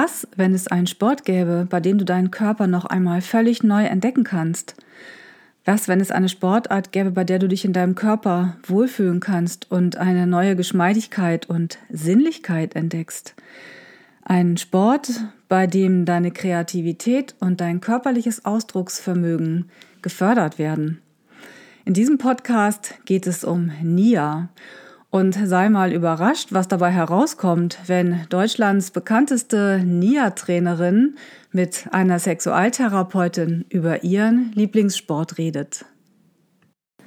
Was, wenn es einen Sport gäbe, bei dem du deinen Körper noch einmal völlig neu entdecken kannst? Was, wenn es eine Sportart gäbe, bei der du dich in deinem Körper wohlfühlen kannst und eine neue Geschmeidigkeit und Sinnlichkeit entdeckst? Ein Sport, bei dem deine Kreativität und dein körperliches Ausdrucksvermögen gefördert werden. In diesem Podcast geht es um Nia und sei mal überrascht, was dabei herauskommt, wenn Deutschlands bekannteste NIA-Trainerin mit einer Sexualtherapeutin über ihren Lieblingssport redet.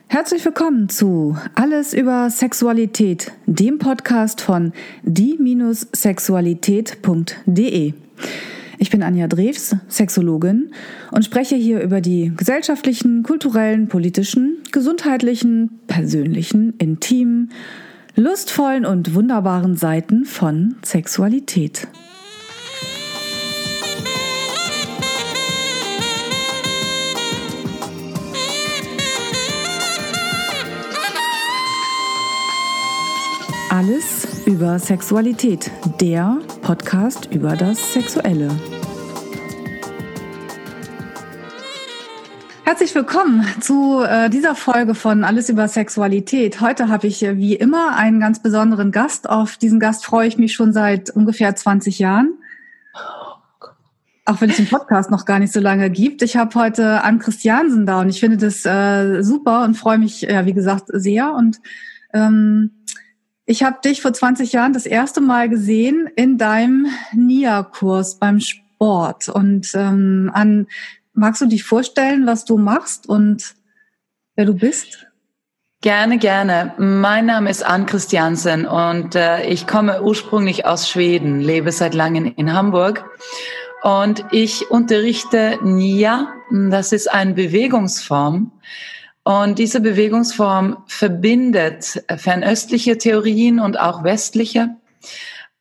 Herzlich willkommen zu Alles über Sexualität, dem Podcast von die-sexualität.de. Ich bin Anja Drews, Sexologin und spreche hier über die gesellschaftlichen, kulturellen, politischen, gesundheitlichen, persönlichen, intimen, lustvollen und wunderbaren Seiten von Sexualität. Alles über Sexualität, der Podcast über das Sexuelle. Herzlich willkommen zu äh, dieser Folge von Alles über Sexualität. Heute habe ich äh, wie immer einen ganz besonderen Gast. Auf diesen Gast freue ich mich schon seit ungefähr 20 Jahren. Auch wenn es den Podcast noch gar nicht so lange gibt. Ich habe heute Ann Christiansen da und ich finde das äh, super und freue mich, ja, wie gesagt, sehr. Und ähm, ich habe dich vor 20 Jahren das erste Mal gesehen in deinem NIA-Kurs beim Sport. Und ähm, an Magst du dich vorstellen, was du machst und wer du bist? Gerne, gerne. Mein Name ist Ann Christiansen und äh, ich komme ursprünglich aus Schweden, lebe seit langem in Hamburg und ich unterrichte NIA. Das ist eine Bewegungsform und diese Bewegungsform verbindet fernöstliche Theorien und auch westliche.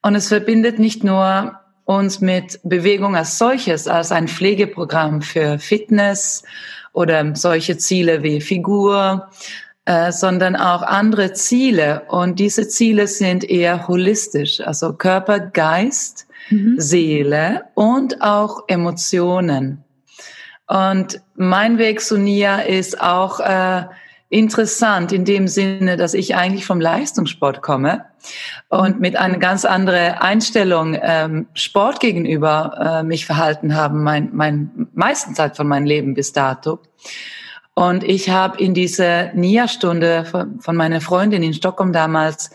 Und es verbindet nicht nur uns mit Bewegung als solches, als ein Pflegeprogramm für Fitness oder solche Ziele wie Figur, äh, sondern auch andere Ziele. Und diese Ziele sind eher holistisch, also Körper, Geist, mhm. Seele und auch Emotionen. Und mein Weg zu Nia ist auch äh, interessant in dem Sinne, dass ich eigentlich vom Leistungssport komme und mit einer ganz anderen Einstellung ähm, Sport gegenüber äh, mich verhalten haben, mein, mein meisten Zeit von meinem Leben bis dato. Und ich habe in dieser NIA-Stunde von, von meiner Freundin in Stockholm damals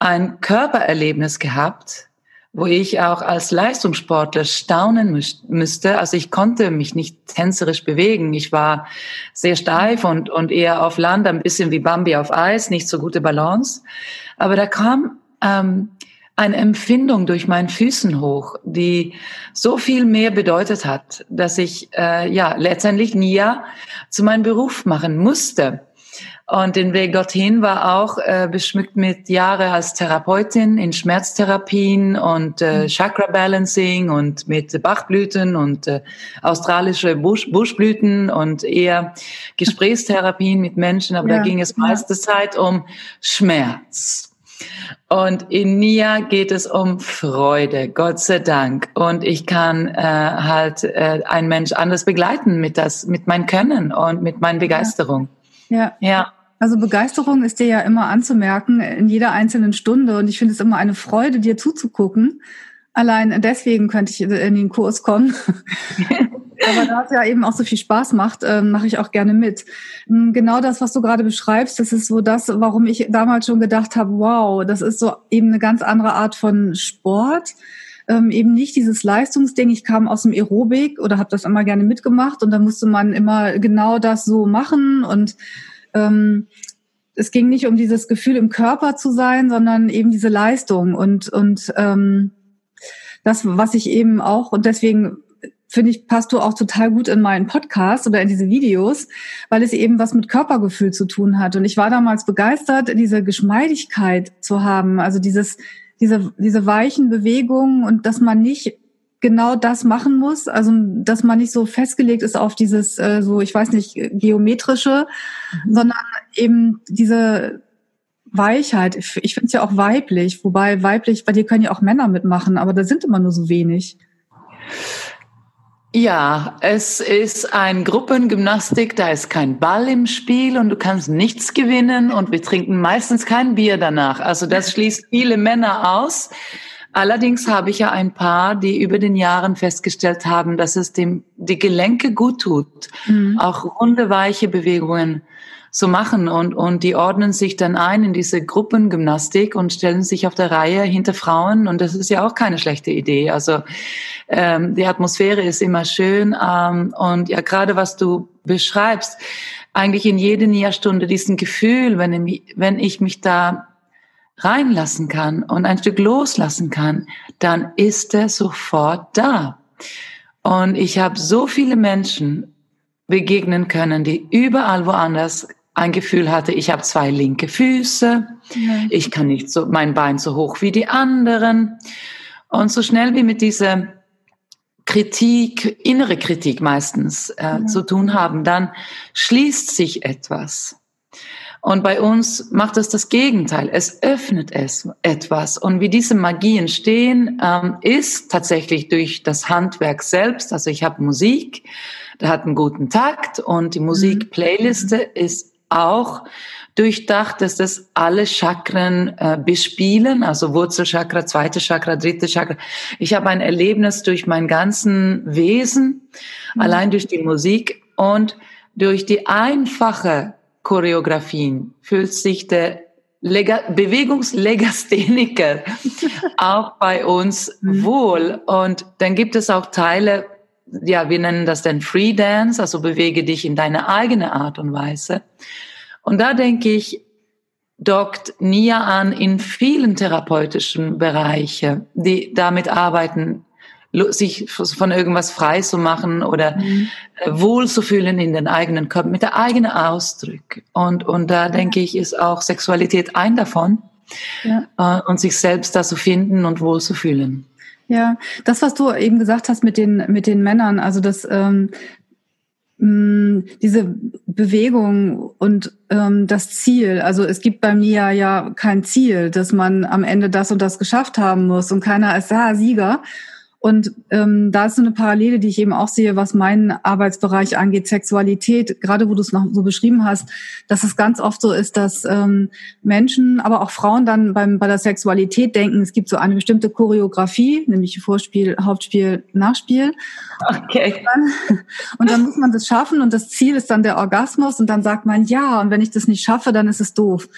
ein Körpererlebnis gehabt, wo ich auch als Leistungssportler staunen müsste. Also ich konnte mich nicht tänzerisch bewegen. Ich war sehr steif und, und eher auf Land, ein bisschen wie Bambi auf Eis, nicht so gute Balance. Aber da kam ähm, eine Empfindung durch meinen Füßen hoch, die so viel mehr bedeutet hat, dass ich äh, ja letztendlich NIA zu meinem Beruf machen musste. Und den Weg dorthin war auch äh, beschmückt mit Jahre als Therapeutin in Schmerztherapien und äh, mhm. Chakra Balancing und mit Bachblüten und äh, australische Busch, Buschblüten und eher Gesprächstherapien mit Menschen. Aber ja, da ging es meiste Zeit um Schmerz. Und in Nia geht es um Freude, Gott sei Dank. Und ich kann äh, halt äh, einen Mensch anders begleiten mit das, mit meinem Können und mit meiner Begeisterung. Ja. Ja. Also Begeisterung ist dir ja immer anzumerken in jeder einzelnen Stunde und ich finde es immer eine Freude, dir zuzugucken. Allein deswegen könnte ich in den Kurs kommen. Aber da es ja eben auch so viel Spaß macht, ähm, mache ich auch gerne mit. Hm, genau das, was du gerade beschreibst, das ist so das, warum ich damals schon gedacht habe, wow, das ist so eben eine ganz andere Art von Sport. Ähm, eben nicht dieses Leistungsding. Ich kam aus dem Aerobik oder habe das immer gerne mitgemacht und da musste man immer genau das so machen und ähm, es ging nicht um dieses Gefühl im Körper zu sein, sondern eben diese Leistung und und ähm, das, was ich eben auch und deswegen finde ich, passt du auch total gut in meinen Podcast oder in diese Videos, weil es eben was mit Körpergefühl zu tun hat. Und ich war damals begeistert, diese Geschmeidigkeit zu haben, also dieses, diese, diese weichen Bewegungen und dass man nicht genau das machen muss, also dass man nicht so festgelegt ist auf dieses äh, so, ich weiß nicht, geometrische, mhm. sondern eben diese Weichheit. Ich finde es ja auch weiblich, wobei weiblich, bei dir können ja auch Männer mitmachen, aber da sind immer nur so wenig. Ja, es ist ein Gruppengymnastik, da ist kein Ball im Spiel und du kannst nichts gewinnen und wir trinken meistens kein Bier danach. Also das schließt viele Männer aus. Allerdings habe ich ja ein paar, die über den Jahren festgestellt haben, dass es dem die Gelenke gut tut, mhm. auch runde weiche Bewegungen so machen und, und die ordnen sich dann ein in diese Gruppengymnastik und stellen sich auf der Reihe hinter Frauen und das ist ja auch keine schlechte Idee. Also ähm, die Atmosphäre ist immer schön ähm, und ja gerade was du beschreibst, eigentlich in jede Näherstunde diesen Gefühl, wenn wenn ich mich da reinlassen kann und ein Stück loslassen kann, dann ist er sofort da. Und ich habe so viele Menschen begegnen können, die überall woanders ein Gefühl hatte, ich habe zwei linke Füße, ja. ich kann nicht so mein Bein so hoch wie die anderen. Und so schnell wie mit dieser Kritik, innere Kritik meistens äh, ja. zu tun haben, dann schließt sich etwas. Und bei uns macht es das Gegenteil. Es öffnet es etwas. Und wie diese Magie entstehen, ähm, ist tatsächlich durch das Handwerk selbst. Also ich habe Musik, der hat einen guten Takt und die mhm. Musikplayliste ist auch durchdacht, dass das alle Chakren äh, bespielen, also Wurzelchakra, zweite Chakra, dritte Chakra. Ich habe ein Erlebnis durch mein ganzen Wesen, mhm. allein durch die Musik und durch die einfache Choreografien fühlt sich der Lega Bewegungslegastheniker auch bei uns mhm. wohl. Und dann gibt es auch Teile, ja, wir nennen das dann Free Dance, also bewege dich in deine eigene Art und Weise. Und da denke ich, dockt Nia an in vielen therapeutischen Bereiche, die damit arbeiten, sich von irgendwas frei zu machen oder mhm. Äh, wohl zu fühlen in den eigenen Körper, mit der eigenen Ausdruck. Und, und da denke ich, ist auch Sexualität ein davon. Ja. Äh, und sich selbst da zu finden und wohl zu fühlen. Ja, das, was du eben gesagt hast mit den, mit den Männern, also das, ähm, mh, diese Bewegung und ähm, das Ziel. Also es gibt bei mir ja kein Ziel, dass man am Ende das und das geschafft haben muss und keiner ist da Sieger, und ähm, da ist so eine Parallele, die ich eben auch sehe, was meinen Arbeitsbereich angeht, Sexualität, gerade wo du es noch so beschrieben hast, dass es ganz oft so ist, dass ähm, Menschen, aber auch Frauen dann beim, bei der Sexualität denken, es gibt so eine bestimmte Choreografie, nämlich Vorspiel, Hauptspiel, Nachspiel. Okay. Und dann, und dann muss man das schaffen und das Ziel ist dann der Orgasmus und dann sagt man, ja, und wenn ich das nicht schaffe, dann ist es doof.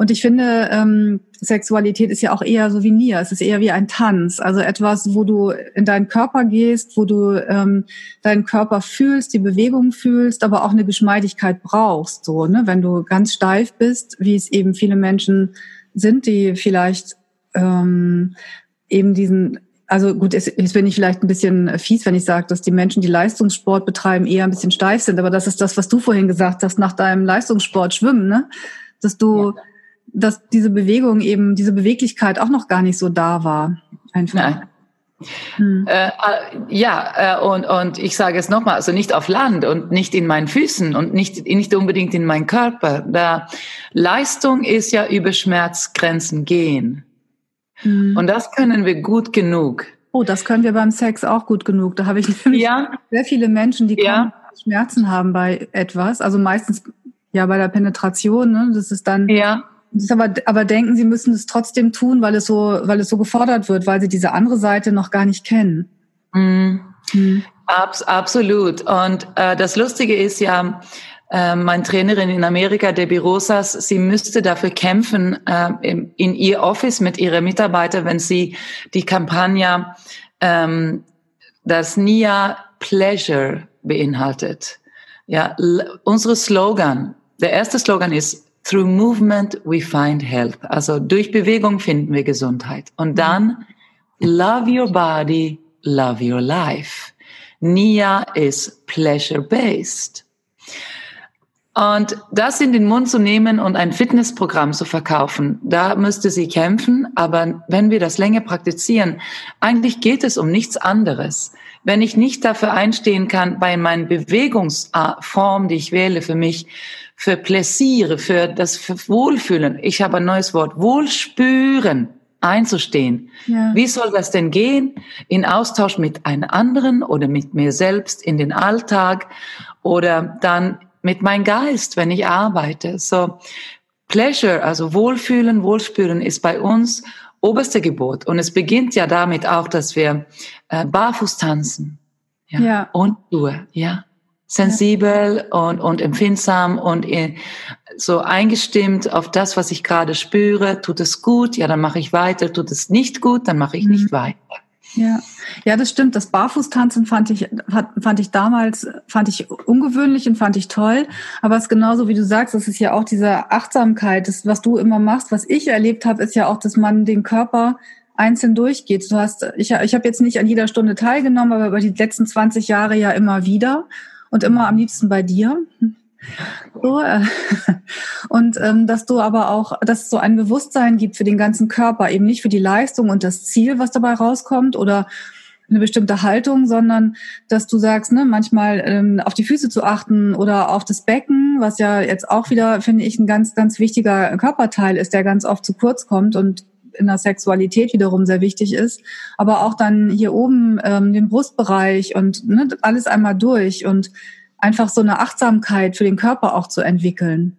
Und ich finde, ähm, Sexualität ist ja auch eher so wie Nia. Es ist eher wie ein Tanz. Also etwas, wo du in deinen Körper gehst, wo du ähm, deinen Körper fühlst, die Bewegung fühlst, aber auch eine Geschmeidigkeit brauchst. So, ne? Wenn du ganz steif bist, wie es eben viele Menschen sind, die vielleicht ähm, eben diesen also gut, jetzt bin ich vielleicht ein bisschen fies, wenn ich sage, dass die Menschen, die Leistungssport betreiben, eher ein bisschen steif sind. Aber das ist das, was du vorhin gesagt hast, nach deinem Leistungssport schwimmen, ne? Dass du ja dass diese Bewegung eben, diese Beweglichkeit auch noch gar nicht so da war. Einfach. Nein. Hm. Äh, äh, ja, äh, und, und ich sage es nochmal, also nicht auf Land und nicht in meinen Füßen und nicht, nicht unbedingt in meinen Körper. Da Leistung ist ja über Schmerzgrenzen gehen. Hm. Und das können wir gut genug. Oh, das können wir beim Sex auch gut genug. Da habe ich nämlich ja. sehr viele Menschen, die ja. Schmerzen haben bei etwas. Also meistens ja bei der Penetration. Ne? Das ist dann ja aber, aber denken, sie müssen es trotzdem tun, weil es so, weil es so gefordert wird, weil sie diese andere Seite noch gar nicht kennen. Mm. Mhm. Abs absolut. Und äh, das Lustige ist ja, äh, meine Trainerin in Amerika, Debbie Rosas, sie müsste dafür kämpfen äh, in, in ihr Office mit ihren Mitarbeitern, wenn sie die Kampagne ähm, das NIA Pleasure beinhaltet. Ja, unsere Slogan, der erste Slogan ist Through movement we find health. Also durch Bewegung finden wir Gesundheit. Und dann love your body, love your life. Nia ist pleasure based. Und das in den Mund zu nehmen und ein Fitnessprogramm zu verkaufen, da müsste sie kämpfen. Aber wenn wir das länger praktizieren, eigentlich geht es um nichts anderes. Wenn ich nicht dafür einstehen kann, bei meinen Bewegungsform, die ich wähle für mich, für Pläsiere, für das Wohlfühlen. Ich habe ein neues Wort. Wohlspüren. einzustehen. Ja. Wie soll das denn gehen? In Austausch mit einem anderen oder mit mir selbst in den Alltag oder dann mit meinem Geist, wenn ich arbeite. So Pleasure, also Wohlfühlen, Wohlspüren ist bei uns oberste Gebot. Und es beginnt ja damit auch, dass wir äh, barfuß tanzen. Ja. ja. Und Ruhe, ja. Sensibel und, und empfindsam und äh, so eingestimmt auf das, was ich gerade spüre. Tut es gut, ja, dann mache ich weiter. Tut es nicht gut, dann mache ich mhm. nicht weiter. Ja, ja, das stimmt. Das Barfußtanzen fand ich, fand ich damals, fand ich ungewöhnlich und fand ich toll. Aber es ist genauso, wie du sagst, es ist ja auch diese Achtsamkeit, das, was du immer machst. Was ich erlebt habe, ist ja auch, dass man den Körper einzeln durchgeht. Du hast, ich, ich habe jetzt nicht an jeder Stunde teilgenommen, aber über die letzten 20 Jahre ja immer wieder und immer am liebsten bei dir. So, äh, und ähm, dass du aber auch, dass es so ein Bewusstsein gibt für den ganzen Körper, eben nicht für die Leistung und das Ziel, was dabei rauskommt oder eine bestimmte Haltung, sondern dass du sagst, ne, manchmal ähm, auf die Füße zu achten oder auf das Becken, was ja jetzt auch wieder, finde ich, ein ganz, ganz wichtiger Körperteil ist, der ganz oft zu kurz kommt und in der Sexualität wiederum sehr wichtig ist, aber auch dann hier oben ähm, den Brustbereich und ne, alles einmal durch und einfach so eine Achtsamkeit für den Körper auch zu entwickeln.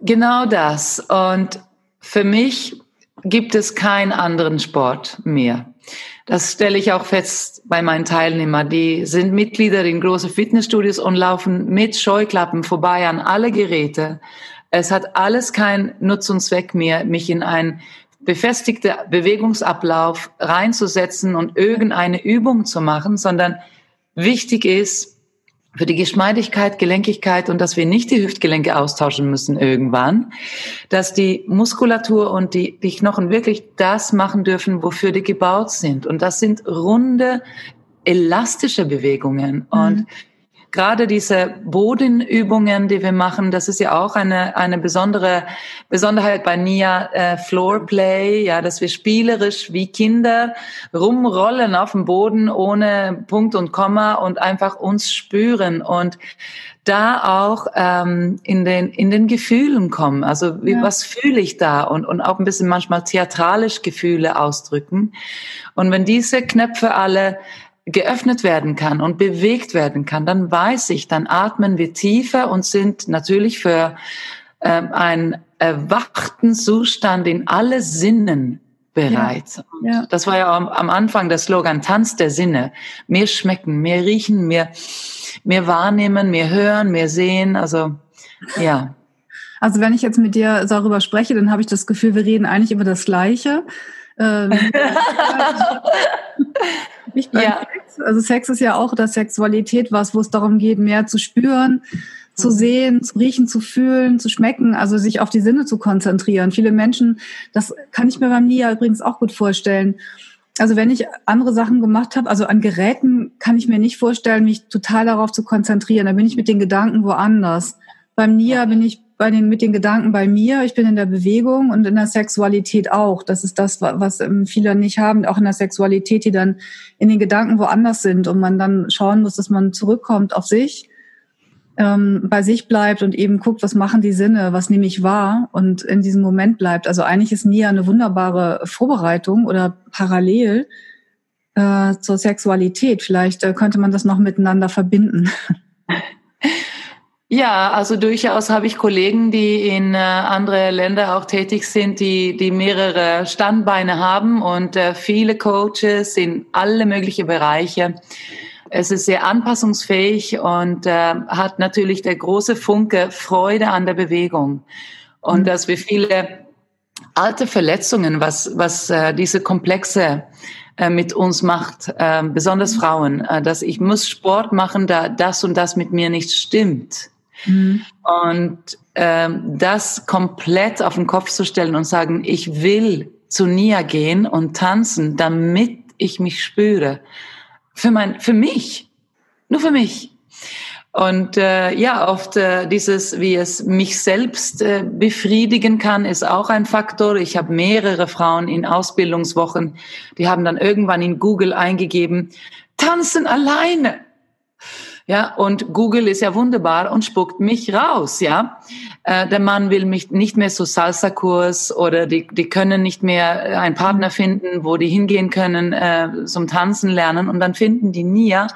Genau das. Und für mich gibt es keinen anderen Sport mehr. Das stelle ich auch fest bei meinen Teilnehmern. Die sind Mitglieder in große Fitnessstudios und laufen mit Scheuklappen vorbei an alle Geräte. Es hat alles keinen Nutz und Zweck mehr, mich in einen befestigten Bewegungsablauf reinzusetzen und irgendeine Übung zu machen, sondern wichtig ist, für die Geschmeidigkeit, Gelenkigkeit und dass wir nicht die Hüftgelenke austauschen müssen irgendwann, dass die Muskulatur und die, die Knochen wirklich das machen dürfen, wofür die gebaut sind. Und das sind runde, elastische Bewegungen. Mhm. Und gerade diese Bodenübungen, die wir machen, das ist ja auch eine, eine besondere Besonderheit bei NIA äh, Floorplay, ja, dass wir spielerisch wie Kinder rumrollen auf dem Boden ohne Punkt und Komma und einfach uns spüren und da auch ähm, in den in den Gefühlen kommen. Also wie, ja. was fühle ich da und und auch ein bisschen manchmal theatralisch Gefühle ausdrücken. Und wenn diese Knöpfe alle geöffnet werden kann und bewegt werden kann, dann weiß ich, dann atmen wir tiefer und sind natürlich für ähm, einen erwachten Zustand in alle Sinnen bereit. Ja, ja. Das war ja am, Anfang der Slogan Tanz der Sinne. Mehr schmecken, mehr riechen, mehr, mehr wahrnehmen, mehr hören, mehr sehen. Also ja. Also wenn ich jetzt mit dir darüber spreche, dann habe ich das Gefühl, wir reden eigentlich über das Gleiche. Ähm, ich ja. Sex. Also Sex ist ja auch das Sexualität was, wo es darum geht, mehr zu spüren, zu mhm. sehen, zu riechen, zu fühlen, zu schmecken, also sich auf die Sinne zu konzentrieren. Viele Menschen, das kann ich mir beim Nia übrigens auch gut vorstellen. Also wenn ich andere Sachen gemacht habe, also an Geräten kann ich mir nicht vorstellen, mich total darauf zu konzentrieren. Da bin ich mit den Gedanken woanders. Beim Nia bin ich bei den, mit den Gedanken bei mir, ich bin in der Bewegung und in der Sexualität auch. Das ist das, was ähm, viele nicht haben, auch in der Sexualität, die dann in den Gedanken woanders sind und man dann schauen muss, dass man zurückkommt auf sich, ähm, bei sich bleibt und eben guckt, was machen die Sinne, was nehme ich wahr und in diesem Moment bleibt. Also eigentlich ist Nia eine wunderbare Vorbereitung oder parallel äh, zur Sexualität. Vielleicht äh, könnte man das noch miteinander verbinden. Ja, also durchaus habe ich Kollegen, die in äh, andere Länder auch tätig sind, die, die mehrere Standbeine haben und äh, viele Coaches in alle möglichen Bereiche. Es ist sehr anpassungsfähig und äh, hat natürlich der große Funke Freude an der Bewegung. Und mhm. dass wir viele alte Verletzungen, was, was äh, diese komplexe äh, mit uns macht, äh, besonders Frauen, äh, dass ich muss Sport machen, da das und das mit mir nicht stimmt. Mhm. Und ähm, das komplett auf den Kopf zu stellen und sagen, ich will zu Nia gehen und tanzen, damit ich mich spüre. Für mein, für mich. Nur für mich. Und äh, ja, oft äh, dieses, wie es mich selbst äh, befriedigen kann, ist auch ein Faktor. Ich habe mehrere Frauen in Ausbildungswochen, die haben dann irgendwann in Google eingegeben, tanzen alleine. Ja, und Google ist ja wunderbar und spuckt mich raus, ja. Äh, der Mann will mich nicht mehr so Salsa-Kurs oder die, die können nicht mehr einen Partner finden, wo die hingehen können äh, zum Tanzen lernen und dann finden die Nia.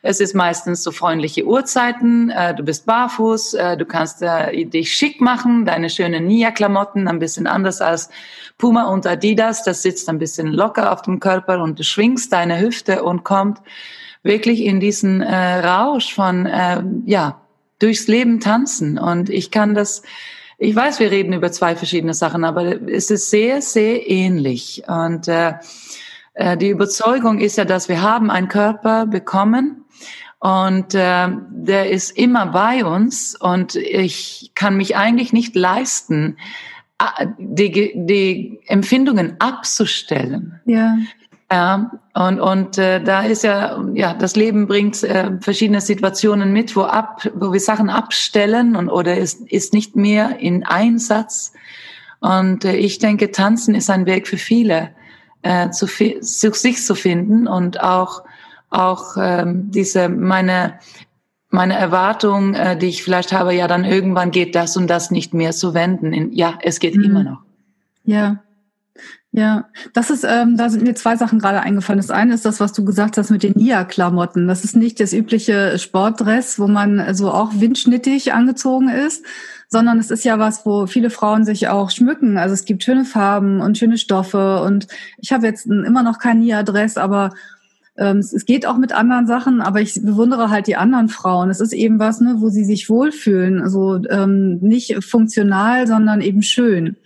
Es ist meistens so freundliche Uhrzeiten, äh, du bist barfuß, äh, du kannst äh, dich schick machen, deine schönen Nia-Klamotten, ein bisschen anders als Puma und Adidas, das sitzt ein bisschen locker auf dem Körper und du schwingst deine Hüfte und kommt wirklich in diesen äh, Rausch von, äh, ja, durchs Leben tanzen. Und ich kann das, ich weiß, wir reden über zwei verschiedene Sachen, aber es ist sehr, sehr ähnlich. Und äh, äh, die Überzeugung ist ja, dass wir haben einen Körper bekommen und äh, der ist immer bei uns und ich kann mich eigentlich nicht leisten, die, die Empfindungen abzustellen. Ja. Ja, und, und äh, da ist ja, ja, das Leben bringt äh, verschiedene Situationen mit, wo, ab, wo wir Sachen abstellen und, oder ist, ist nicht mehr in Einsatz. Und äh, ich denke, Tanzen ist ein Weg für viele, äh, zu, zu sich zu finden und auch, auch ähm, diese, meine, meine Erwartung, äh, die ich vielleicht habe, ja, dann irgendwann geht das und das nicht mehr zu wenden. In, ja, es geht mhm. immer noch. Ja, ja, das ist, ähm, da sind mir zwei Sachen gerade eingefallen. Das eine ist das, was du gesagt hast mit den Nia-Klamotten. Das ist nicht das übliche Sportdress, wo man so auch windschnittig angezogen ist, sondern es ist ja was, wo viele Frauen sich auch schmücken. Also es gibt schöne Farben und schöne Stoffe. Und ich habe jetzt immer noch kein Nia-Dress, aber ähm, es geht auch mit anderen Sachen, aber ich bewundere halt die anderen Frauen. Es ist eben was, ne, wo sie sich wohlfühlen. Also ähm, nicht funktional, sondern eben schön.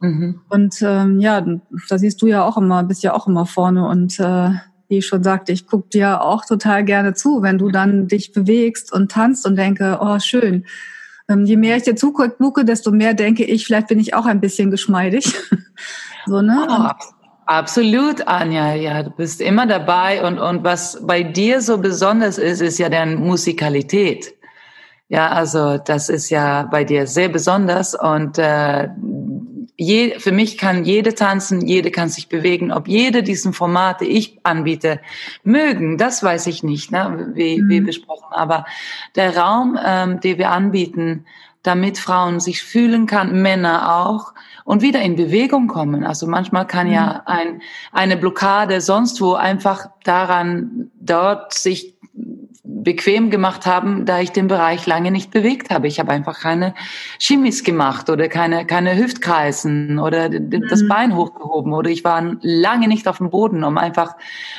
Mhm. Und ähm, ja, da siehst du ja auch immer, bist ja auch immer vorne und äh, wie ich schon sagte, ich gucke dir auch total gerne zu, wenn du dann dich bewegst und tanzt und denke, oh schön. Ähm, je mehr ich dir zugucke, desto mehr denke ich, vielleicht bin ich auch ein bisschen geschmeidig. so, ne? Oh, absolut, Anja. Ja, du bist immer dabei und, und was bei dir so besonders ist, ist ja deine Musikalität. Ja, also das ist ja bei dir sehr besonders und äh, je, für mich kann jede tanzen, jede kann sich bewegen. Ob jede diesen Formate ich anbiete, mögen, das weiß ich nicht, ne, wie, mhm. wie besprochen. Aber der Raum, ähm, den wir anbieten, damit Frauen sich fühlen kann, Männer auch, und wieder in Bewegung kommen. Also manchmal kann ja mhm. ein, eine Blockade sonst wo einfach daran dort sich bequem gemacht haben, da ich den Bereich lange nicht bewegt habe. Ich habe einfach keine Chimis gemacht oder keine, keine Hüftkreisen oder das mhm. Bein hochgehoben oder ich war lange nicht auf dem Boden, um einfach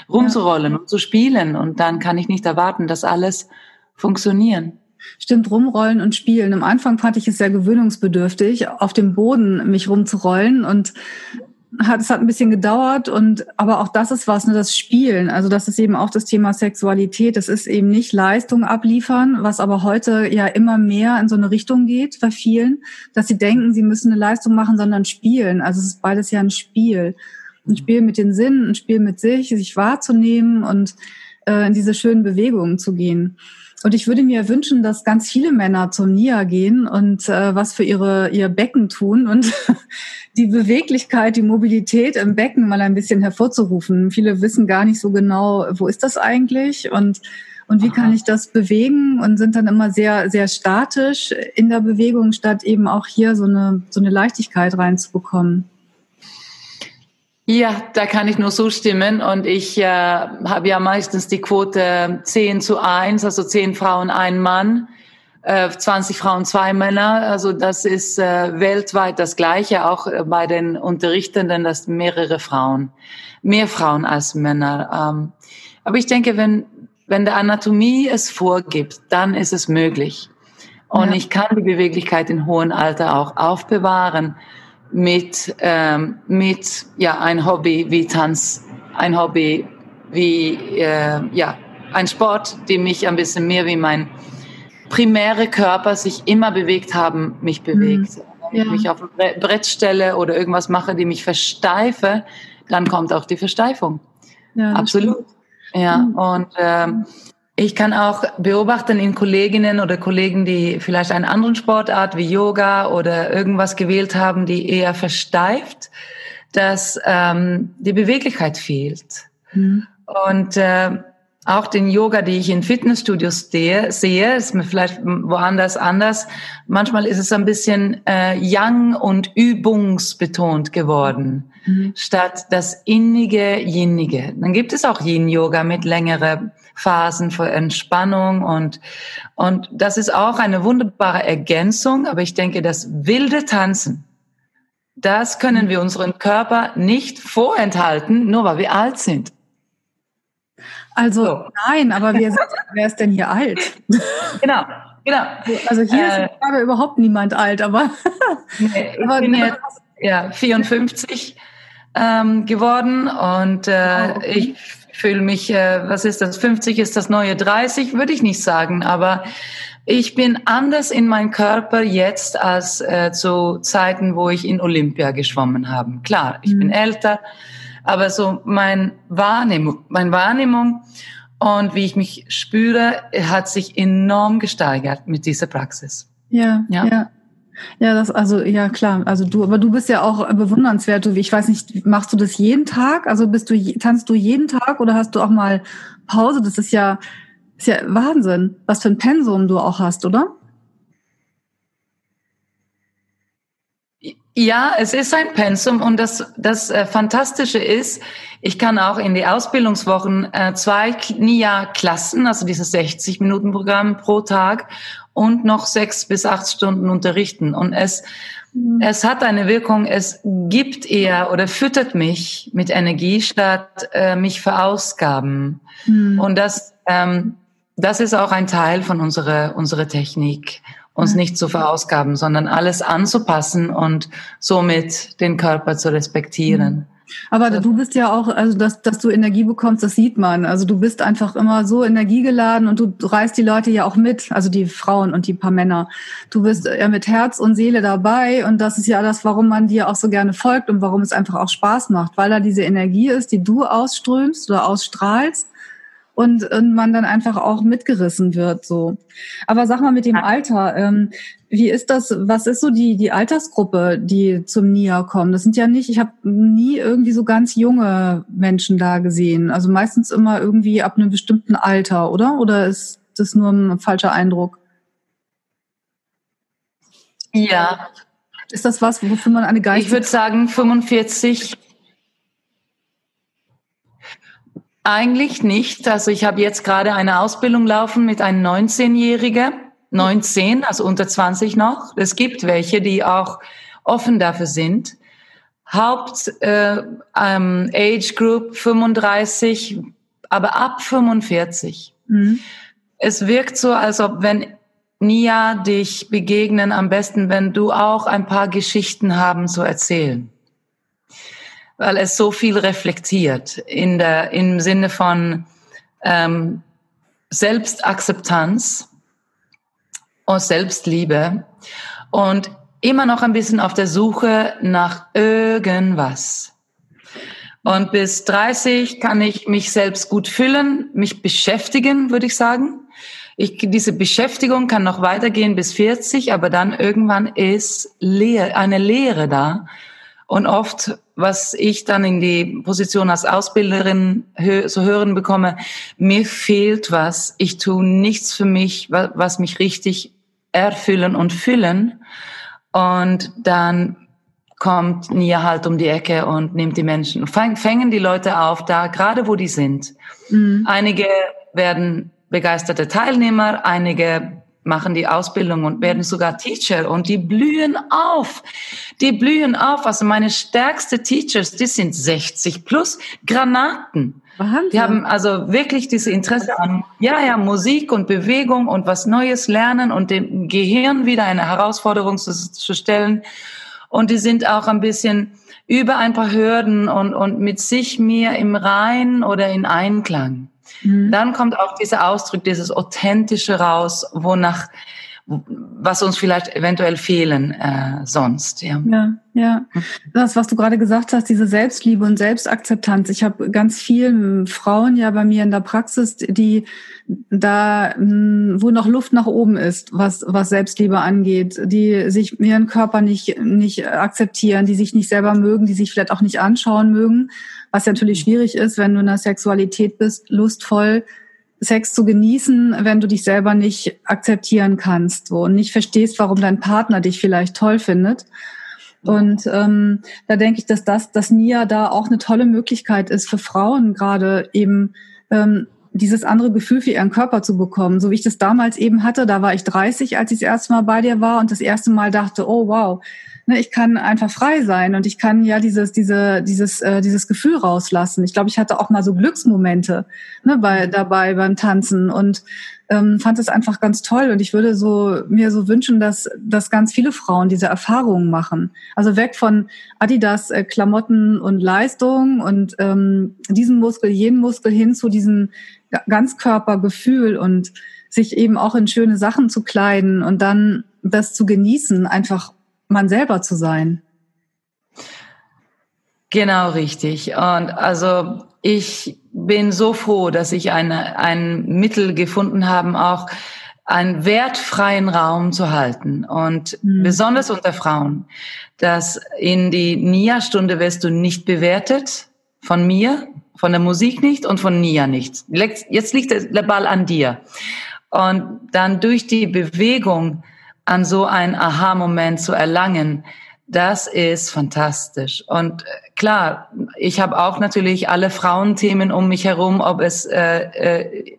rumzurollen und zu spielen. Und dann kann ich nicht erwarten, dass alles funktionieren. Stimmt, rumrollen und spielen. Am Anfang fand ich es sehr gewöhnungsbedürftig, auf dem Boden mich rumzurollen und es hat ein bisschen gedauert und aber auch das ist was, ne, das Spielen. Also das ist eben auch das Thema Sexualität. Das ist eben nicht Leistung abliefern, was aber heute ja immer mehr in so eine Richtung geht bei vielen, dass sie denken, sie müssen eine Leistung machen, sondern spielen. Also es ist beides ja ein Spiel. Ein Spiel mit den Sinnen, ein Spiel mit sich, sich wahrzunehmen und äh, in diese schönen Bewegungen zu gehen. Und ich würde mir wünschen, dass ganz viele Männer zum NIA gehen und äh, was für ihre, ihr Becken tun und die Beweglichkeit, die Mobilität im Becken mal ein bisschen hervorzurufen. Viele wissen gar nicht so genau, wo ist das eigentlich und, und wie kann ich das bewegen und sind dann immer sehr, sehr statisch in der Bewegung, statt eben auch hier so eine, so eine Leichtigkeit reinzubekommen. Ja, da kann ich nur zustimmen. Und ich äh, habe ja meistens die Quote 10 zu 1, also 10 Frauen, ein Mann, äh, 20 Frauen, zwei Männer. Also das ist äh, weltweit das Gleiche, auch äh, bei den Unterrichtenden, das mehrere Frauen, mehr Frauen als Männer. Ähm, aber ich denke, wenn, wenn der Anatomie es vorgibt, dann ist es möglich. Und ja. ich kann die Beweglichkeit in hohem Alter auch aufbewahren mit, ähm, mit ja, ein Hobby wie Tanz, ein Hobby wie äh, ja, ein Sport, die mich ein bisschen mehr wie mein primäre Körper sich immer bewegt haben, mich bewegt. Mhm. Wenn ja. ich mich auf ein Brett stelle oder irgendwas mache, die mich versteife, dann kommt auch die Versteifung. Ja, Absolut. Stimmt. Ja, mhm. und ähm, ich kann auch beobachten in Kolleginnen oder Kollegen, die vielleicht einen anderen Sportart wie Yoga oder irgendwas gewählt haben, die eher versteift, dass ähm, die Beweglichkeit fehlt. Mhm. Und äh, auch den Yoga, die ich in Fitnessstudios sehe, sehe, ist mir vielleicht woanders anders. Manchmal ist es ein bisschen äh, young und übungsbetont geworden, mhm. statt das innige, jinnige. Dann gibt es auch Yin-Yoga mit längeren Phasen für Entspannung und, und das ist auch eine wunderbare Ergänzung, aber ich denke, das wilde Tanzen, das können wir unseren Körper nicht vorenthalten, nur weil wir alt sind. Also so. nein, aber wer, wer ist denn hier alt? Genau, genau. Also hier äh, ist gerade überhaupt niemand alt, aber, nee, ich aber bin jetzt ja, 54 ähm, geworden und äh, oh, okay. ich fühle mich, äh, was ist das, 50 ist das neue 30, würde ich nicht sagen, aber ich bin anders in meinem Körper jetzt als äh, zu Zeiten, wo ich in Olympia geschwommen habe. Klar, ich mhm. bin älter, aber so mein Wahrnehmung, meine Wahrnehmung und wie ich mich spüre, hat sich enorm gesteigert mit dieser Praxis. Ja, ja. ja. Ja, das, also, ja, klar. Also du, aber du bist ja auch bewundernswert. Du, ich weiß nicht, machst du das jeden Tag? Also bist du, tanzt du jeden Tag oder hast du auch mal Pause? Das ist ja, ist ja Wahnsinn, was für ein Pensum du auch hast, oder? Ja, es ist ein Pensum und das, das äh, Fantastische ist, ich kann auch in die Ausbildungswochen äh, zwei NIA-Klassen, also dieses 60-Minuten-Programm pro Tag und noch sechs bis acht Stunden unterrichten. Und es, mhm. es hat eine Wirkung, es gibt eher oder füttert mich mit Energie, statt äh, mich verausgaben. Mhm. Und das, ähm, das ist auch ein Teil von unserer, unserer Technik uns nicht zu verausgaben, sondern alles anzupassen und somit den Körper zu respektieren. Mhm. Aber du bist ja auch, also dass, dass du Energie bekommst, das sieht man. Also du bist einfach immer so energiegeladen und du reißt die Leute ja auch mit, also die Frauen und die paar Männer. Du bist ja mit Herz und Seele dabei und das ist ja das, warum man dir auch so gerne folgt und warum es einfach auch Spaß macht, weil da diese Energie ist, die du ausströmst oder ausstrahlst und, und man dann einfach auch mitgerissen wird. So. Aber sag mal mit dem Alter, ähm, wie ist das, was ist so die, die Altersgruppe, die zum NIA kommen? Das sind ja nicht, ich habe nie irgendwie so ganz junge Menschen da gesehen. Also meistens immer irgendwie ab einem bestimmten Alter, oder? Oder ist das nur ein falscher Eindruck? Ja. Ist das was, wofür man eine Geist? Ich würde sagen 45 Eigentlich nicht. Also ich habe jetzt gerade eine Ausbildung laufen mit einem 19-Jährigen, 19, also unter 20 noch. Es gibt welche, die auch offen dafür sind. Haupt äh, ähm, Age Group 35, aber ab 45. Mhm. Es wirkt so, als ob wenn Nia dich begegnen, am besten, wenn du auch ein paar Geschichten haben zu erzählen weil es so viel reflektiert in der, im Sinne von ähm, Selbstakzeptanz und Selbstliebe und immer noch ein bisschen auf der Suche nach irgendwas. Und bis 30 kann ich mich selbst gut füllen, mich beschäftigen, würde ich sagen. Ich, diese Beschäftigung kann noch weitergehen bis 40, aber dann irgendwann ist Leer, eine Leere da. Und oft was ich dann in die Position als Ausbilderin zu hören bekomme, mir fehlt was, ich tue nichts für mich, was mich richtig erfüllen und füllen. Und dann kommt Nia halt um die Ecke und nimmt die Menschen, fängen die Leute auf, da gerade wo die sind. Mhm. Einige werden begeisterte Teilnehmer, einige machen die Ausbildung und werden sogar Teacher und die blühen auf. Die blühen auf. Also meine stärkste Teachers, die sind 60 plus Granaten. Wahnsinn. Die haben also wirklich diese Interesse an, ja, ja, Musik und Bewegung und was Neues lernen und dem Gehirn wieder eine Herausforderung zu, zu stellen. Und die sind auch ein bisschen über ein paar Hürden und, und mit sich mir im Rein oder in Einklang. Mhm. Dann kommt auch dieser Ausdruck, dieses Authentische raus, wonach, was uns vielleicht eventuell fehlen äh, sonst. Ja. ja, ja. Das, was du gerade gesagt hast, diese Selbstliebe und Selbstakzeptanz. Ich habe ganz vielen Frauen ja bei mir in der Praxis, die da, wo noch Luft nach oben ist, was, was Selbstliebe angeht, die sich ihren Körper nicht, nicht akzeptieren, die sich nicht selber mögen, die sich vielleicht auch nicht anschauen mögen was natürlich schwierig ist, wenn du in der Sexualität bist, lustvoll Sex zu genießen, wenn du dich selber nicht akzeptieren kannst so, und nicht verstehst, warum dein Partner dich vielleicht toll findet. Und ähm, da denke ich, dass das, dass Nia da auch eine tolle Möglichkeit ist für Frauen gerade eben ähm, dieses andere Gefühl für ihren Körper zu bekommen. So wie ich das damals eben hatte, da war ich 30, als ich das erste Mal bei dir war und das erste Mal dachte, oh wow, ne, ich kann einfach frei sein und ich kann ja dieses, diese, dieses, äh, dieses Gefühl rauslassen. Ich glaube, ich hatte auch mal so Glücksmomente ne, bei, dabei beim Tanzen und ähm, fand es einfach ganz toll und ich würde so mir so wünschen, dass, dass ganz viele Frauen diese Erfahrungen machen. Also weg von Adidas äh, Klamotten und Leistung und ähm, diesen Muskel, jenen Muskel hin zu diesem Ganzkörpergefühl und sich eben auch in schöne Sachen zu kleiden und dann das zu genießen, einfach man selber zu sein. Genau richtig. Und also ich bin so froh, dass ich eine, ein Mittel gefunden habe, auch einen wertfreien Raum zu halten und mhm. besonders unter Frauen, dass in die Nia-Stunde wirst du nicht bewertet von mir, von der Musik nicht und von Nia nicht. Jetzt liegt der Ball an dir. Und dann durch die Bewegung an so einen Aha-Moment zu erlangen, das ist fantastisch. Und äh, klar, ich habe auch natürlich alle Frauenthemen um mich herum, ob es äh, äh,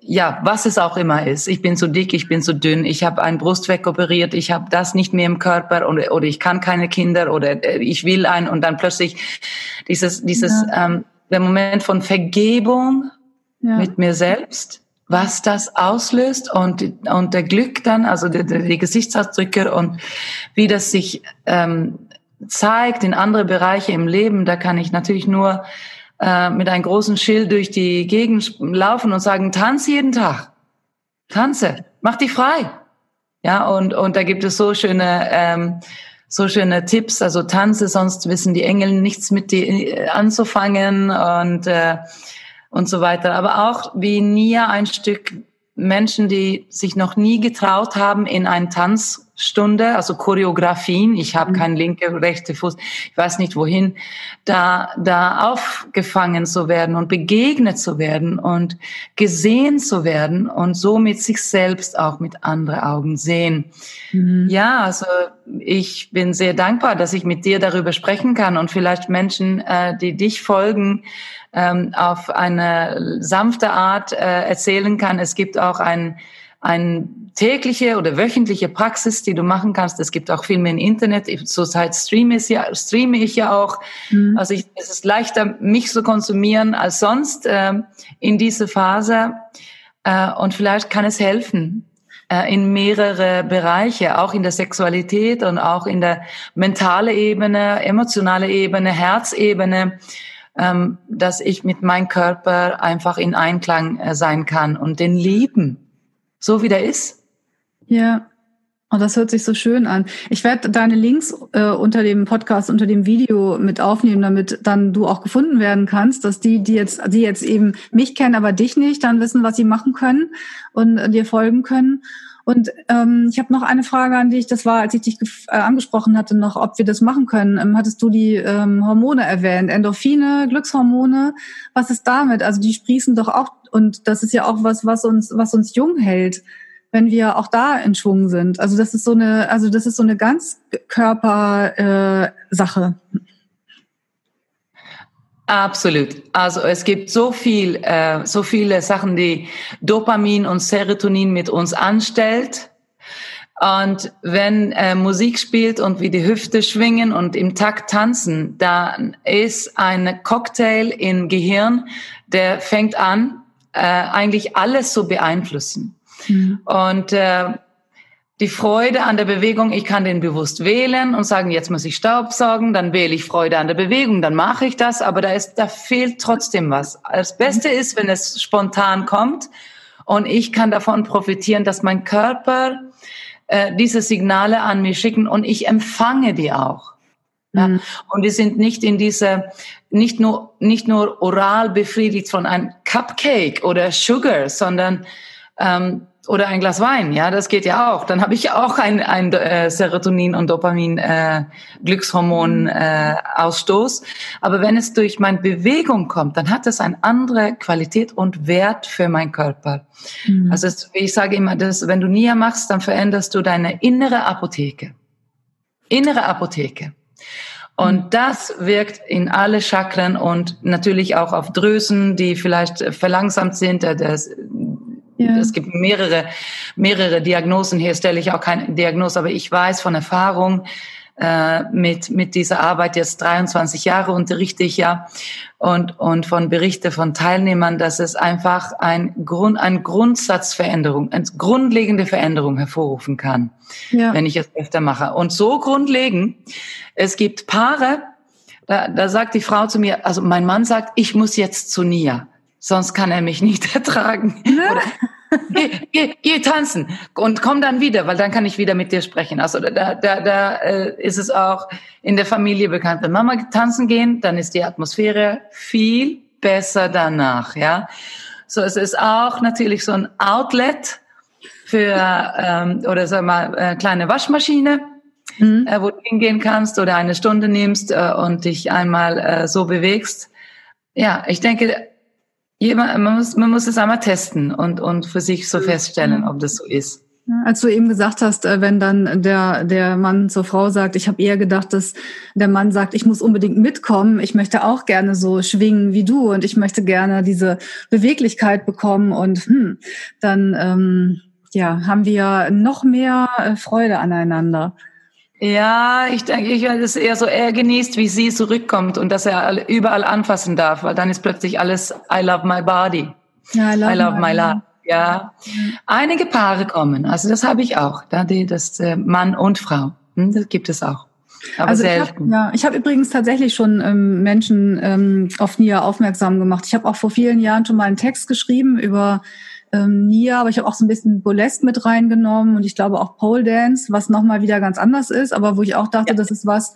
ja, was es auch immer ist. Ich bin zu dick, ich bin zu dünn, ich habe ein Brust wegoperiert, ich habe das nicht mehr im Körper oder, oder ich kann keine Kinder oder äh, ich will ein und dann plötzlich dieses, dieses ja. ähm, der Moment von Vergebung ja. mit mir selbst was das auslöst und, und der Glück dann, also die, die Gesichtsausdrücke und wie das sich ähm, zeigt in andere Bereiche im Leben, da kann ich natürlich nur äh, mit einem großen Schild durch die Gegend laufen und sagen, tanz jeden Tag, tanze, mach dich frei. Ja, und, und da gibt es so schöne, ähm, so schöne Tipps, also tanze, sonst wissen die Engel nichts mit dir äh, anzufangen und äh, und so weiter. Aber auch wie Nia ein Stück Menschen, die sich noch nie getraut haben in eine Tanzstunde, also Choreografien, ich habe mhm. keinen linke, rechte Fuß, ich weiß nicht wohin, da, da aufgefangen zu werden und begegnet zu werden und gesehen zu werden und somit sich selbst auch mit anderen Augen sehen. Mhm. Ja, also ich bin sehr dankbar, dass ich mit dir darüber sprechen kann und vielleicht Menschen, äh, die dich folgen, ähm, auf eine sanfte Art äh, erzählen kann. Es gibt auch ein, ein tägliche oder wöchentliche Praxis, die du machen kannst. Es gibt auch Filme im Internet. Zurzeit streame ich ja, streame ich ja auch. Mhm. Also ich, es ist leichter, mich zu konsumieren als sonst äh, in diese Phase. Äh, und vielleicht kann es helfen äh, in mehrere Bereiche, auch in der Sexualität und auch in der mentale Ebene, emotionale Ebene, Herzebene ähm, dass ich mit meinem Körper einfach in Einklang äh, sein kann und den lieben, so wie der ist. Ja. Und oh, das hört sich so schön an. Ich werde deine Links äh, unter dem Podcast, unter dem Video mit aufnehmen, damit dann du auch gefunden werden kannst, dass die, die jetzt, die jetzt eben mich kennen, aber dich nicht, dann wissen, was sie machen können und äh, dir folgen können. Und ähm, ich habe noch eine Frage an dich. Das war, als ich dich äh, angesprochen hatte, noch, ob wir das machen können. Ähm, hattest du die ähm, Hormone erwähnt? Endorphine, Glückshormone. Was ist damit? Also die sprießen doch auch, und das ist ja auch was, was uns, was uns jung hält, wenn wir auch da in Schwung sind. Also das ist so eine, also das ist so eine Ganzkörper äh, Sache. Absolut. Also es gibt so viel, äh, so viele Sachen, die Dopamin und Serotonin mit uns anstellt. Und wenn äh, Musik spielt und wir die Hüfte schwingen und im Takt tanzen, dann ist ein Cocktail im Gehirn, der fängt an, äh, eigentlich alles zu beeinflussen. Mhm. Und äh, die Freude an der Bewegung, ich kann den bewusst wählen und sagen, jetzt muss ich Staub saugen, dann wähle ich Freude an der Bewegung, dann mache ich das, aber da ist, da fehlt trotzdem was. Das Beste ist, wenn es spontan kommt und ich kann davon profitieren, dass mein Körper äh, diese Signale an mich schicken und ich empfange die auch. Ja? Mhm. Und wir sind nicht in dieser, nicht nur, nicht nur oral befriedigt von einem Cupcake oder Sugar, sondern ähm, oder ein Glas Wein, ja, das geht ja auch. Dann habe ich auch ein, ein äh, Serotonin und Dopamin äh, Glückshormon äh, Ausstoß. Aber wenn es durch meine Bewegung kommt, dann hat es eine andere Qualität und Wert für meinen Körper. Mhm. Also es, ich sage immer, dass wenn du NIA machst, dann veränderst du deine innere Apotheke. Innere Apotheke. Und mhm. das wirkt in alle Chakren und natürlich auch auf Drüsen, die vielleicht verlangsamt sind. Das, ja. Es gibt mehrere, mehrere Diagnosen. Hier stelle ich auch keine Diagnose, aber ich weiß von Erfahrung, äh, mit, mit dieser Arbeit jetzt 23 Jahre unterrichte ich ja und, und von Berichte von Teilnehmern, dass es einfach ein Grund, eine Grundsatzveränderung, eine grundlegende Veränderung hervorrufen kann, ja. wenn ich es öfter mache. Und so grundlegend, es gibt Paare, da, da sagt die Frau zu mir, also mein Mann sagt, ich muss jetzt zu Nia sonst kann er mich nicht ertragen. Oder, geh, geh, geh tanzen und komm dann wieder, weil dann kann ich wieder mit dir sprechen. Also da, da, da äh, ist es auch in der Familie bekannt. Wenn Mama tanzen gehen, dann ist die Atmosphäre viel besser danach. Ja, so es ist auch natürlich so ein Outlet für ähm, oder sag mal äh, kleine Waschmaschine. Mhm. Äh, wo du hingehen kannst oder eine Stunde nimmst äh, und dich einmal äh, so bewegst. Ja, ich denke, man, muss, man muss es einmal testen und, und für sich so feststellen, ob das so ist. Als du eben gesagt hast, äh, wenn dann der, der Mann zur Frau sagt, ich habe eher gedacht, dass der Mann sagt, ich muss unbedingt mitkommen, ich möchte auch gerne so schwingen wie du und ich möchte gerne diese Beweglichkeit bekommen und hm, dann ähm, ja, haben wir noch mehr äh, Freude aneinander. Ja, ich denke, ich werde es eher so, er genießt, wie sie zurückkommt und dass er überall anfassen darf, weil dann ist plötzlich alles I love my body. Ja, I love, I love my, my life. Ja. Einige Paare kommen, also das habe ich auch, da die, das äh, Mann und Frau, hm, das gibt es auch. Aber also selten. Ich hab, ja, ich habe übrigens tatsächlich schon ähm, Menschen ähm, auf NIA aufmerksam gemacht. Ich habe auch vor vielen Jahren schon mal einen Text geschrieben über ähm, Nia, aber ich habe auch so ein bisschen Burlesque mit reingenommen und ich glaube auch Pole Dance, was nochmal wieder ganz anders ist, aber wo ich auch dachte, ja. das ist was,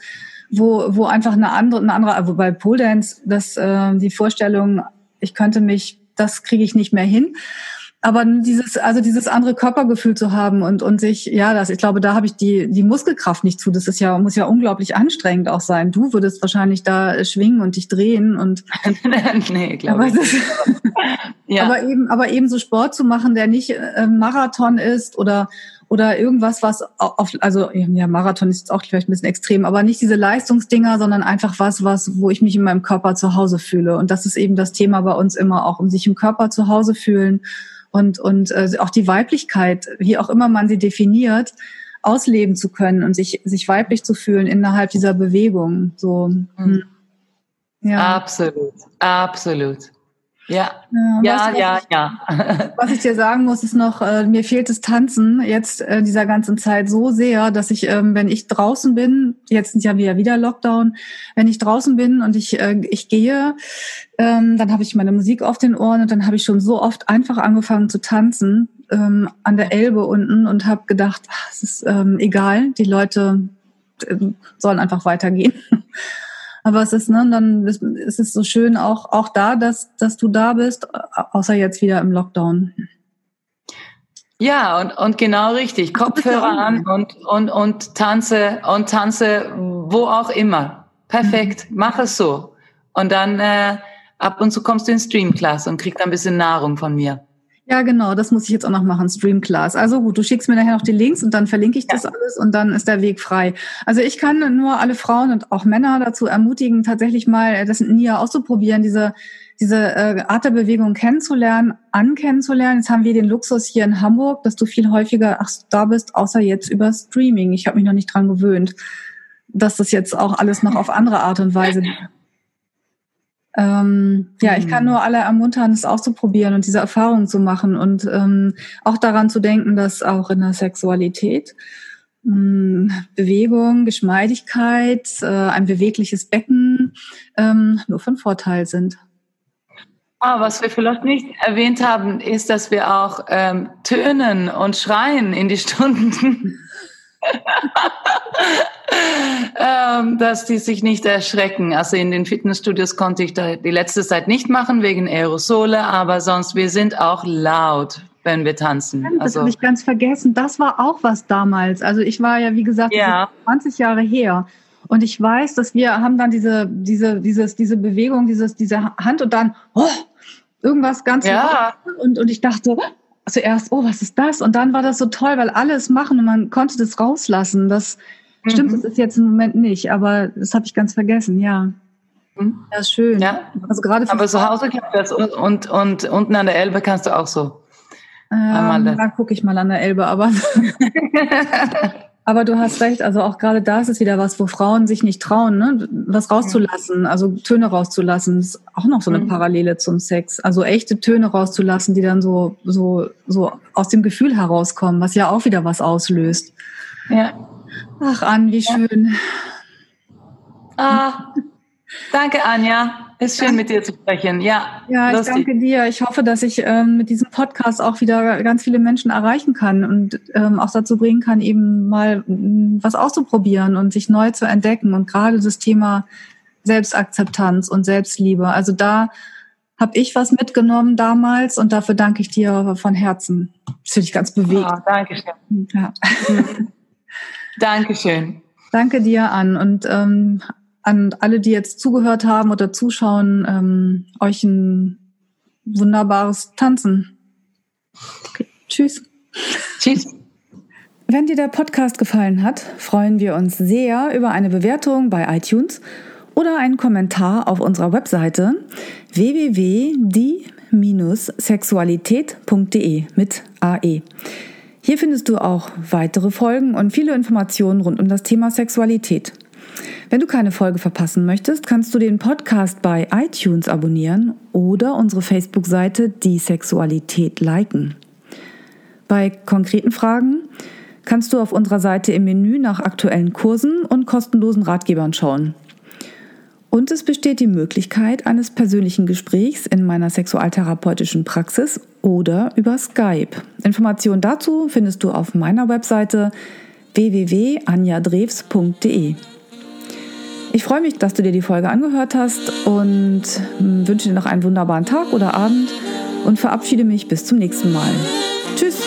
wo, wo einfach eine andere, eine andere, wobei Pole Dance, das, äh, die Vorstellung, ich könnte mich, das kriege ich nicht mehr hin. Aber dieses, also dieses andere Körpergefühl zu haben und, und sich, ja, das, ich glaube, da habe ich die, die Muskelkraft nicht zu. Das ist ja, muss ja unglaublich anstrengend auch sein. Du würdest wahrscheinlich da schwingen und dich drehen und. nee, glaube ich. Das, ja. aber eben, aber eben so Sport zu machen, der nicht äh, Marathon ist oder, oder irgendwas, was auf, also ja, Marathon ist jetzt auch vielleicht ein bisschen extrem, aber nicht diese Leistungsdinger, sondern einfach was, was, wo ich mich in meinem Körper zu Hause fühle. Und das ist eben das Thema bei uns immer auch, um sich im Körper zu Hause fühlen und, und äh, auch die Weiblichkeit, wie auch immer man sie definiert, ausleben zu können und sich, sich weiblich zu fühlen innerhalb dieser Bewegung. So, mhm. Hm. ja. Absolut, absolut. Ja, ja, ja, ja, ja. Was ich dir sagen muss, ist noch, äh, mir fehlt das Tanzen jetzt äh, dieser ganzen Zeit so sehr, dass ich, ähm, wenn ich draußen bin, jetzt sind ja wieder wieder Lockdown, wenn ich draußen bin und ich äh, ich gehe, ähm, dann habe ich meine Musik auf den Ohren und dann habe ich schon so oft einfach angefangen zu tanzen ähm, an der Elbe unten und habe gedacht, ach, es ist ähm, egal, die Leute äh, sollen einfach weitergehen. Aber es ist, ne, dann ist, ist es so schön auch, auch da, dass, dass du da bist, außer jetzt wieder im Lockdown. Ja, und, und genau richtig. Kopfhörer an und, und, und tanze, und tanze wo auch immer. Perfekt. Mhm. Mach es so. Und dann, äh, ab und zu kommst du in Streamclass und kriegst ein bisschen Nahrung von mir. Ja, genau, das muss ich jetzt auch noch machen, Streamclass. Also gut, du schickst mir nachher noch die Links und dann verlinke ich das ja. alles und dann ist der Weg frei. Also ich kann nur alle Frauen und auch Männer dazu ermutigen, tatsächlich mal das NIA auszuprobieren, diese, diese äh, Art der Bewegung kennenzulernen, ankennenzulernen. Jetzt haben wir den Luxus hier in Hamburg, dass du viel häufiger ach, da bist, außer jetzt über Streaming. Ich habe mich noch nicht dran gewöhnt, dass das jetzt auch alles noch auf andere Art und Weise ähm, ja, ich kann hm. nur alle ermuntern, es auszuprobieren und diese Erfahrung zu machen und ähm, auch daran zu denken, dass auch in der Sexualität ähm, Bewegung, Geschmeidigkeit, äh, ein bewegliches Becken ähm, nur von Vorteil sind. Ah, was wir vielleicht nicht erwähnt haben, ist, dass wir auch ähm, tönen und schreien in die Stunden. ähm, dass die sich nicht erschrecken. Also in den Fitnessstudios konnte ich da die letzte Zeit nicht machen wegen Aerosole, aber sonst wir sind auch laut. wenn wir tanzen. Das also, habe ich ganz vergessen. Das war auch was damals. Also ich war ja, wie gesagt, ja. 20 Jahre her. Und ich weiß, dass wir haben dann diese, diese, dieses, diese Bewegung, dieses, diese Hand und dann, oh, irgendwas ganz ja. und, und ich dachte zuerst, oh, was ist das? Und dann war das so toll, weil alle es machen und man konnte das rauslassen. Das mhm. stimmt, das ist jetzt im Moment nicht, aber das habe ich ganz vergessen, ja. Mhm. Ja, ist schön. Ja. Also gerade aber zu Hause klappt das und, und, und unten an der Elbe kannst du auch so. Ähm, da gucke ich mal an der Elbe, aber Aber du hast recht, also auch gerade da ist es wieder was, wo Frauen sich nicht trauen, ne? was rauszulassen, also Töne rauszulassen. Ist auch noch so eine mhm. Parallele zum Sex. Also echte Töne rauszulassen, die dann so, so, so aus dem Gefühl herauskommen, was ja auch wieder was auslöst. Ja. Ach, Ann, wie schön. Ah, danke, Anja. Ist schön, mit dir zu sprechen. Ja, ja ich danke dir. Ich hoffe, dass ich ähm, mit diesem Podcast auch wieder ganz viele Menschen erreichen kann und ähm, auch dazu bringen kann, eben mal ähm, was auszuprobieren und sich neu zu entdecken. Und gerade das Thema Selbstakzeptanz und Selbstliebe. Also da habe ich was mitgenommen damals und dafür danke ich dir von Herzen. Das finde ich ganz bewegt. Oh, danke schön. Ja. Dankeschön. Danke dir an und ähm, an alle, die jetzt zugehört haben oder zuschauen, ähm, euch ein wunderbares Tanzen. Okay. Tschüss. Tschüss. Wenn dir der Podcast gefallen hat, freuen wir uns sehr über eine Bewertung bei iTunes oder einen Kommentar auf unserer Webseite www.die-sexualität.de mit AE. Hier findest du auch weitere Folgen und viele Informationen rund um das Thema Sexualität. Wenn du keine Folge verpassen möchtest, kannst du den Podcast bei iTunes abonnieren oder unsere Facebook-Seite Die Sexualität liken. Bei konkreten Fragen kannst du auf unserer Seite im Menü nach aktuellen Kursen und kostenlosen Ratgebern schauen. Und es besteht die Möglichkeit eines persönlichen Gesprächs in meiner sexualtherapeutischen Praxis oder über Skype. Informationen dazu findest du auf meiner Webseite www.anjadrews.de. Ich freue mich, dass du dir die Folge angehört hast und hm, wünsche dir noch einen wunderbaren Tag oder Abend und verabschiede mich bis zum nächsten Mal. Tschüss!